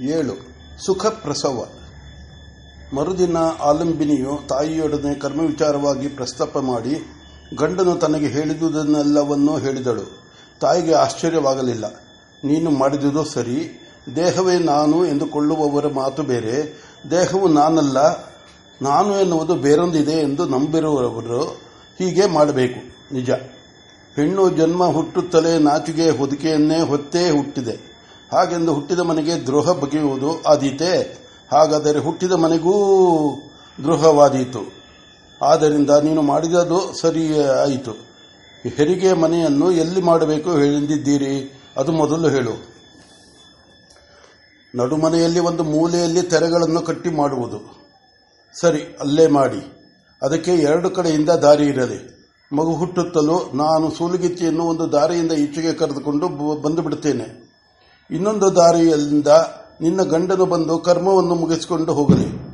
ಏಳು. ಸುಖ ಪ್ರಸವ ಮರುದಿನ ಆಲಂಬಿನಿಯು ತಾಯಿಯೊಡನೆ ಕರ್ಮವಿಚಾರವಾಗಿ ಪ್ರಸ್ತಾಪ ಮಾಡಿ ಗಂಡನು ತನಗೆ ಹೇಳಿದುದನ್ನೆಲ್ಲವನ್ನೂ ಹೇಳಿದಳು. ತಾಯಿಗೆ ಆಶ್ಚರ್ಯವಾಗಲಿಲ್ಲ. ನೀನು ಮಾಡಿದುದು ಸರಿ. ದೇಹವೇ ನಾನು ಎಂದುಕೊಳ್ಳುವವರ ಮಾತು ಬೇರೆ. ದೇಹವು ನಾನಲ್ಲ. ನಾನು ಎನ್ನುವುದು ಬೇರೊಂದಿದೆ ಎಂದು ನಂಬಿರುವವರು ಹೀಗೆ ಮಾಡಬೇಕು. ನಿಜ. ಹೆಣ್ಣು ಜನ್ಮ ಹುಟ್ಟುತ್ತಲೇ ನಾಚಿಗೆ ಹೊದಿಕೆಯನ್ನೇ ಹೊತ್ತೇ ಹುಟ್ಟಿದೆ. ಹಾಗೆಂದು ಹುಟ್ಟಿದ ಮನೆಗೆ ದ್ರೋಹ ಬಗೆಯುವುದು ಆದೀತೆ. ಹಾಗಾದರೆ ಹುಟ್ಟಿದ ಮನೆಗೂ ದ್ರೋಹವಾದೀತು. ಆದ್ದರಿಂದ ನೀನು ಮಾಡಿದದು ಸರಿ ಆಯಿತು. ಹೆರಿಗೆ ಮನೆಯನ್ನು ಎಲ್ಲಿ ಮಾಡಬೇಕು ಹೇಳಿದ್ದೀರಿ ಅದು ಮೊದಲು ಹೇಳು. ನಡುಮನೆಯಲ್ಲಿ ಒಂದು ಮೂಲೆಯಲ್ಲಿ ತೆರೆಗಳನ್ನು ಕಟ್ಟಿ ಮಾಡುವುದು. ಸರಿ, ಅಲ್ಲೇ ಮಾಡಿ. ಅದಕ್ಕೆ ಎರಡು ಕಡೆಯಿಂದ ದಾರಿ ಇರಲಿ. ಮಗು ಹುಟ್ಟುತ್ತಲೂ ನಾನು ಸೂಲುಗಿತ್ತಿಯನ್ನು ಒಂದು ದಾರಿಯಿಂದ ಈಚೆಗೆ ಕರೆದುಕೊಂಡು ಬಂದು ಬಿಡುತ್ತೇನೆ. ಇನ್ನೊಂದು ದಾರಿಯಿಂದ ನಿನ್ನ ಗಂಡನು ಬಂದು ಕರ್ಮವನ್ನು ಮುಗಿಸಿಕೊಂಡು ಹೋಗಲಿ.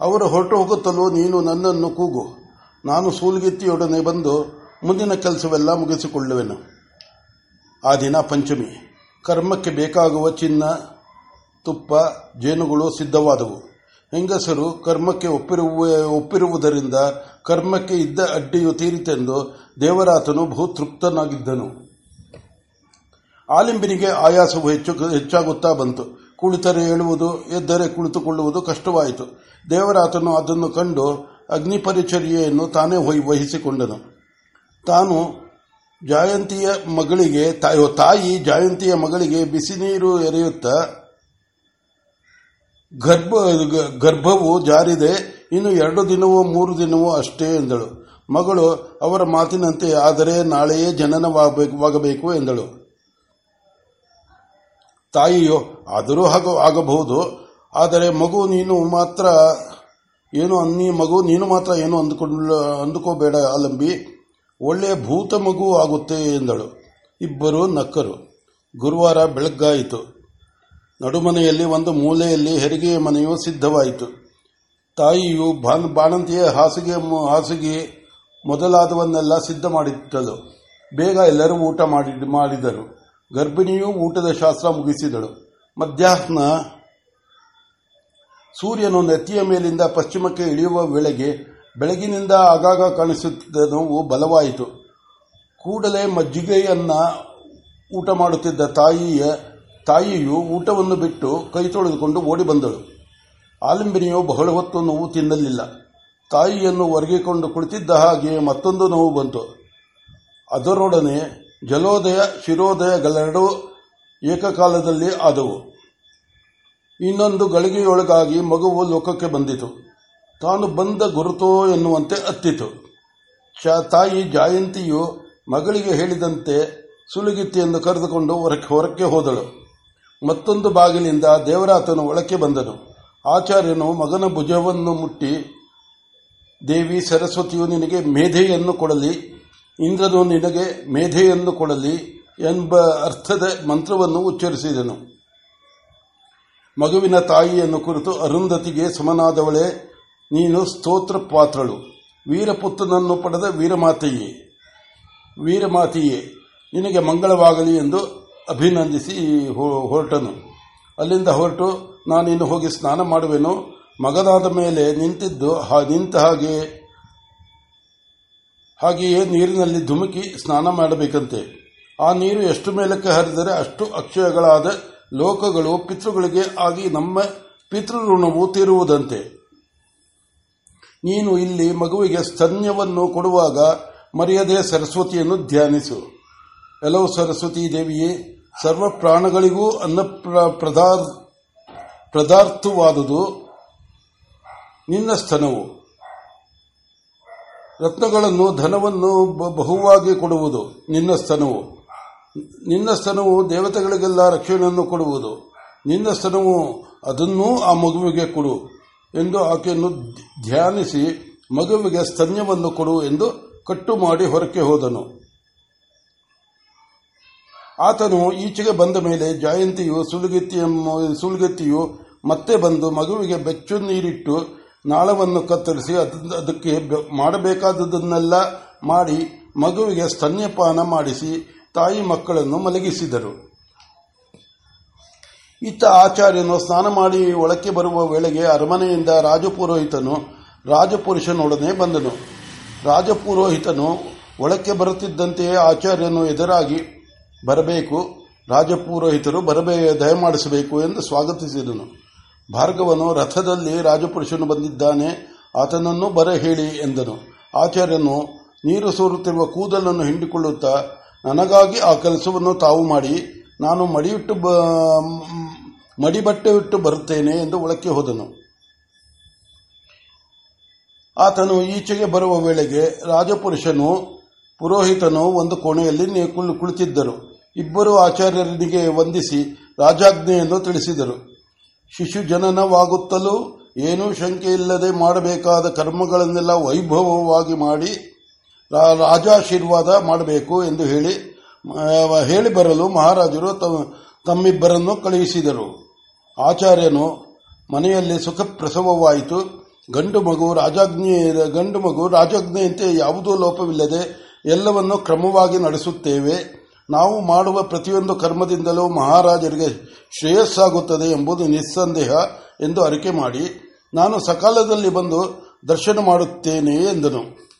ಅವರು ಹೊರಟು ಹೋಗುತ್ತಲೂ ನೀನು ನನ್ನನ್ನು ಕೂಗು. ನಾನು ಸೂಲ್ಗಿತ್ತಿಯೊಡನೆ ಬಂದು ಮುಂದಿನ ಕೆಲಸವೆಲ್ಲ ಮುಗಿಸಿಕೊಳ್ಳುವೆನು. ಆ ದಿನ ಪಂಚಮಿ. ಕರ್ಮಕ್ಕೆ ಬೇಕಾಗುವ ಚಿನ್ನ, ತುಪ್ಪ, ಜೇನುಗಳು ಸಿದ್ಧವಾದವು. ಹೆಂಗಸರು ಕರ್ಮಕ್ಕೆ ಒಪ್ಪಿರುವ, ಒಪ್ಪಿರುವುದರಿಂದ ಕರ್ಮಕ್ಕೆ ಇದ್ದ ಅಡ್ಡಿಯು ತೀರಿತೆಂದು ದೇವರಾತನು ಬಹುತೃಪ್ತನಾಗಿದ್ದನು. ಆಲಿಂಬಿನಿಗೆ ಆಯಾಸವು ಹೆಚ್ಚು ಹೆಚ್ಚಾಗುತ್ತಾ ಬಂತು. ಕುಳಿತರೆ ಹೇಳುವುದು ಎದ್ದರೆ ಕುಳಿತುಕೊಳ್ಳುವುದು ಕಷ್ಟವಾಯಿತು. ದೇವರಾತನು ಅದನ್ನು ಕಂಡು ಅಗ್ನಿಪರಿಚರ್ಯೆಯನ್ನು ತಾನೇ ವಹಿಸಿಕೊಂಡನು. ತಾನು ಜಯಂತಿಯ ಮಗಳಿಗೆ ತಾಯಿ ಜಯಂತಿಯ ಮಗಳಿಗೆ ಬಿಸಿ ನೀರು ಎರೆಯುತ್ತಾ, ಗರ್ಭ ಗರ್ಭವು ಜಾರಿದೆ, ಇನ್ನು ಎರಡು ದಿನವೋ ಮೂರು ದಿನವೋ ಅಷ್ಟೇ ಎಂದಳು. ಮಗಳು ಅವರ ಮಾತಿನಂತೆ, ಆದರೆ ನಾಳೆಯೇ ಜನನವಾಗಬೇಕು ಎಂದಳು. ತಾಯಿಯೋ ಆದರೂ ಹಾಗೂ ಆಗಬಹುದು, ಆದರೆ ಮಗು ನೀನು ಮಾತ್ರ ಏನು ಅನ್ನಿ ಮಗು ನೀನು ಮಾತ್ರ ಏನು ಅಂದುಕೊಂಡು ಅಂದುಕೋಬೇಡ ಅಲಂಬಿ. ಒಳ್ಳೆಯ ಭೂತ ಮಗು ಆಗುತ್ತೆ ಎಂದಳು. ಇಬ್ಬರು ನಕ್ಕರು. ಗುರುವಾರ ಬೆಳಗ್ಗಾಯಿತು. ನಡುಮನೆಯಲ್ಲಿ ಒಂದು ಮೂಲೆಯಲ್ಲಿ ಹೆರಿಗೆಯ ಮನೆಯು ಸಿದ್ಧವಾಯಿತು. ತಾಯಿಯು ಬಾಣಂತಿಯ ಹಾಸಿಗೆ ಹಾಸಿಗೆ ಮೊದಲಾದವನ್ನೆಲ್ಲ ಸಿದ್ಧ ಮಾಡಿಟ್ಟಳು ಬೇಗ ಎಲ್ಲರೂ ಊಟ ಮಾಡಿದರು. ಗರ್ಭಿಣಿಯೂ ಊಟದ ಶಾಸ್ತ್ರ ಮುಗಿಸಿದಳು. ಮಧ್ಯಾಹ್ನ ಸೂರ್ಯನು ನೆತ್ತಿಯ ಮೇಲಿಂದ ಪಶ್ಚಿಮಕ್ಕೆ ಇಳಿಯುವ ವೇಳೆಗೆ ಬೆಳಗಿನಿಂದ ಆಗಾಗ ಕಾಣಿಸುತ್ತಿದ್ದ ನೋವು ಬಲವಾಯಿತು. ಕೂಡಲೇ ಮಜ್ಜಿಗೆಯನ್ನ ಊಟ ಮಾಡುತ್ತಿದ್ದ ತಾಯಿಯ ತಾಯಿಯು ಊಟವನ್ನು ಬಿಟ್ಟು ಕೈ ತೊಳೆದುಕೊಂಡು ಓಡಿ ಬಂದಳು. ಆಲಿಂಬಿನಿಯು ಬಹಳ ಹೊತ್ತು ನೋವು ತಿನ್ನಲಿಲ್ಲ. ತಾಯಿಯನ್ನು ಒರಗಿಕೊಂಡು ಕುಳಿತಿದ್ದ ಹಾಗೆ ಮತ್ತೊಂದು ನೋವು ಬಂತು. ಅದರೊಡನೆ ಜಲೋದಯ, ಶಿರೋದಯಗಳೆರಡೂ ಏಕಕಾಲದಲ್ಲಿ ಆದವು. ಇನ್ನೊಂದು ಗಳಿಗೆಯೊಳಗಾಗಿ ಮಗುವು ಲೋಕಕ್ಕೆ ಬಂದಿತು. ತಾನು ಬಂದ ಗುರುತೋ ಎನ್ನುವಂತೆ ಅತ್ತಿತು. ತಾಯಿ ಜಾಯಂತಿಯು ಮಗಳಿಗೆ ಹೇಳಿದಂತೆ ಸುಲುಗಿತ್ತಿಯನ್ನು ಕರೆದುಕೊಂಡು ಹೊರಕ್ಕೆ ಹೋದಳು. ಮತ್ತೊಂದು ಬಾಗಿಲಿಂದ ದೇವರಾತನು ಒಳಕ್ಕೆ ಬಂದನು. ಆಚಾರ್ಯನು ಮಗನ ಭುಜವನ್ನು ಮುಟ್ಟಿ, ದೇವಿ ಸರಸ್ವತಿಯು ನಿನಗೆ ಮೇಧೆಯನ್ನು ಕೊಡಲಿ. ಇಂದ್ರನು ನಿನಗೆ ಮೇಧೆಯನ್ನು ಕೊಡಲಿ ಎಂಬ ಅರ್ಥದ ಮಂತ್ರವನ್ನು ಉಚ್ಚರಿಸಿದನು. ಮಗುವಿನ ತಾಯಿಯನ್ನು ಕುರಿತು ಅರುಂಧತಿಗೆ ಸಮನಾದವಳೆ, ನೀನು ಸ್ತೋತ್ರ ಪಾತ್ರಳು ವೀರಪುತ್ರನನ್ನು ಪಡೆದ ವೀರಮಾತೆಯೇ. ವೀರಮಾತೆಯೇ, ನಿನಗೆ ಮಂಗಳವಾಗಲಿ ಎಂದು ಅಭಿನಂದಿಸಿ ಹೊರಟನು. ಅಲ್ಲಿಂದ ಹೊರಟು, ನಾನಿನ್ನು ಹೋಗಿ ಸ್ನಾನ ಮಾಡುವೆನು. ಮಗನಾದ ಮೇಲೆ ನಿಂತಿದ್ದು ನಿಂತ ಹಾಗೆ ಹಾಗೆಯೇ ನೀರಿನಲ್ಲಿ ಧುಮುಕಿ ಸ್ನಾನ ಮಾಡಬೇಕಂತೆ. ಆ ನೀರು ಎಷ್ಟು ಮೇಲಕ್ಕೆ ಹರಿದರೆ ಅಷ್ಟು ಅಕ್ಷಯಗಳಾದ ಲೋಕಗಳು ಪಿತೃಗಳಿಗೆ ಆಗಿ ನಮ್ಮ ಪಿತೃಋಣವು ತೀರುವುದಂತೆ. ನೀನು ಇಲ್ಲಿ ಮಗುವಿಗೆ ಸ್ತನ್ಯವನ್ನು ಕೊಡುವಾಗ ಮರ್ಯಾದೆ ಸರಸ್ವತಿಯನ್ನು ಧ್ಯಾನಿಸು. ಎಲ್ಲವೂ ಸರಸ್ವತಿ ದೇವಿಯೇ, ಸರ್ವ ಪ್ರಾಣಗಳಿಗೂ ಅನ್ನ ಪ್ರದಾರ್ಥವಾದುದು ನಿನ್ನ ಸ್ತನವು. ರತ್ನಗಳನ್ನು ಧನವನ್ನು ಬಹುವಾಗಿ ಕೊಡುವುದು ನಿನ್ನ ಸ್ತನವು ನಿನ್ನ ಸ್ತನವು ದೇವತೆಗಳಿಗೆಲ್ಲ ರಕ್ಷಣೆಯನ್ನು ಕೊಡುವುದು. ನಿನ್ನ ಸ್ತನವು ಅದನ್ನೂ ಆ ಮಗುವಿಗೆ ಕೊಡು ಎಂದು ಆಕೆಯನ್ನು ಧ್ಯಾನಿಸಿ ಮಗುವಿಗೆ ಸ್ತನ್ಯವನ್ನು ಕೊಡು ಎಂದು ಕಟ್ಟು ಮಾಡಿ ಹೊರಕ್ಕೆ ಹೋದನು. ಆತನು ಈಚೆಗೆ ಬಂದ ಮೇಲೆ ಜಯಂತಿಯು ಸುಲುಗೆತ್ತಿಯು ಮತ್ತೆ ಬಂದು ಮಗುವಿಗೆ ಬೆಚ್ಚು ನೀರಿಟ್ಟು ನಾಳವನ್ನು ಕತ್ತರಿಸಿ ಅದಕ್ಕೆ ಮಾಡಬೇಕಾದದನ್ನೆಲ್ಲ ಮಾಡಿ ಮಗುವಿಗೆ ಸ್ತನ್ಯಪಾನ ಮಾಡಿಸಿ ತಾಯಿ ಮಕ್ಕಳನ್ನು ಮಲಗಿಸಿದರು. ಇತ್ತ ಆಚಾರ್ಯನು ಸ್ನಾನ ಮಾಡಿ ಒಳಕ್ಕೆ ಬರುವ ವೇಳೆಗೆ ಅರಮನೆಯಿಂದ ರಾಜಪುರೋಹಿತನು ರಾಜಪುರುಷನೊಡನೆ ಬಂದನು. ರಾಜಪುರೋಹಿತನು ಒಳಕ್ಕೆ ಬರುತ್ತಿದ್ದಂತೆಯೇ ಆಚಾರ್ಯನು ಎದುರಾಗಿ, ಬರಬೇಕು, ರಾಜಪುರೋಹಿತರು ಬರಬೇ ದಯಮಾಡಿಸಬೇಕು ಎಂದು ಸ್ವಾಗತಿಸಿದನು. ಭಾರ್ಗವನು ರಥದಲ್ಲಿ ರಾಜಪುರುಷನು ಬಂದಿದ್ದಾನೆ, ಆತನನ್ನು ಬರ ಹೇಳಿ ಎಂದನು. ಆಚಾರ್ಯನು, ನೀರು ಸೋರುತ್ತಿರುವ ಕೂದಲನ್ನು ಹಿಂಡಿಕೊಳ್ಳುತ್ತಾ, ನನಗಾಗಿ ಆ ಕೆಲಸವನ್ನು ತಾವು ಮಾಡಿ, ನಾನು ಮಡಿಯುಟ್ಟು ಮಡಿಬಟ್ಟೆ ಇಟ್ಟು ಬರುತ್ತೇನೆ ಎಂದು ಒಳಕ್ಕೆ ಹೋದನು. ಆತನು ಈಚೆಗೆ ಬರುವ ವೇಳೆಗೆ ರಾಜಪುರುಷನು, ಪುರೋಹಿತನು ಒಂದು ಕೋಣೆಯಲ್ಲಿ ಕುಳಿತಿದ್ದರು. ಇಬ್ಬರು ಆಚಾರ್ಯರಿಗೆ ವಂದಿಸಿ ರಾಜಾಜ್ಞೆಯನ್ನು ತಿಳಿಸಿದರು. ಶಿಶು ಜನನವಾಗುತ್ತಲೂ ಏನೂ ಶಂಕೆ ಇಲ್ಲದೆ ಮಾಡಬೇಕಾದ ಕರ್ಮಗಳನ್ನೆಲ್ಲ ವೈಭವವಾಗಿ ಮಾಡಿ ರಾಜಾಶೀರ್ವಾದ ಮಾಡಬೇಕು ಎಂದು ಹೇಳಿ ಹೇಳಿ ಬರಲು ಮಹಾರಾಜರು ತಮ್ಮಿಬ್ಬರನ್ನು ಕಳುಹಿಸಿದರು. ಆಚಾರ್ಯನು ಮನೆಯಲ್ಲಿ ಸುಖ ಪ್ರಸವವಾಯಿತು ಗಂಡು ಮಗು ರಾಜಾಜ್ಞೆ, ಗಂಡು ಮಗು ರಾಜಾಜ್ಞೆಯಂತೆ ಯಾವುದೂ ಲೋಪವಿಲ್ಲದೆ ಎಲ್ಲವನ್ನು ಕ್ರಮವಾಗಿ ನಡೆಸುತ್ತೇವೆ. ನಾವು ಮಾಡುವ ಪ್ರತಿಯೊಂದು ಕರ್ಮದಿಂದಲೂ ಮಹಾರಾಜರಿಗೆ ಶ್ರೇಯಸ್ಸಾಗುತ್ತದೆ ಎಂಬುದು ನಿಸ್ಸಂದೇಹ ಎಂದು ಅರಿಕೆ ಮಾಡಿ, ನಾನು ಸಕಾಲದಲ್ಲಿ ಬಂದು ದರ್ಶನ ಮಾಡುತ್ತೇನೆ ಎಂದನು.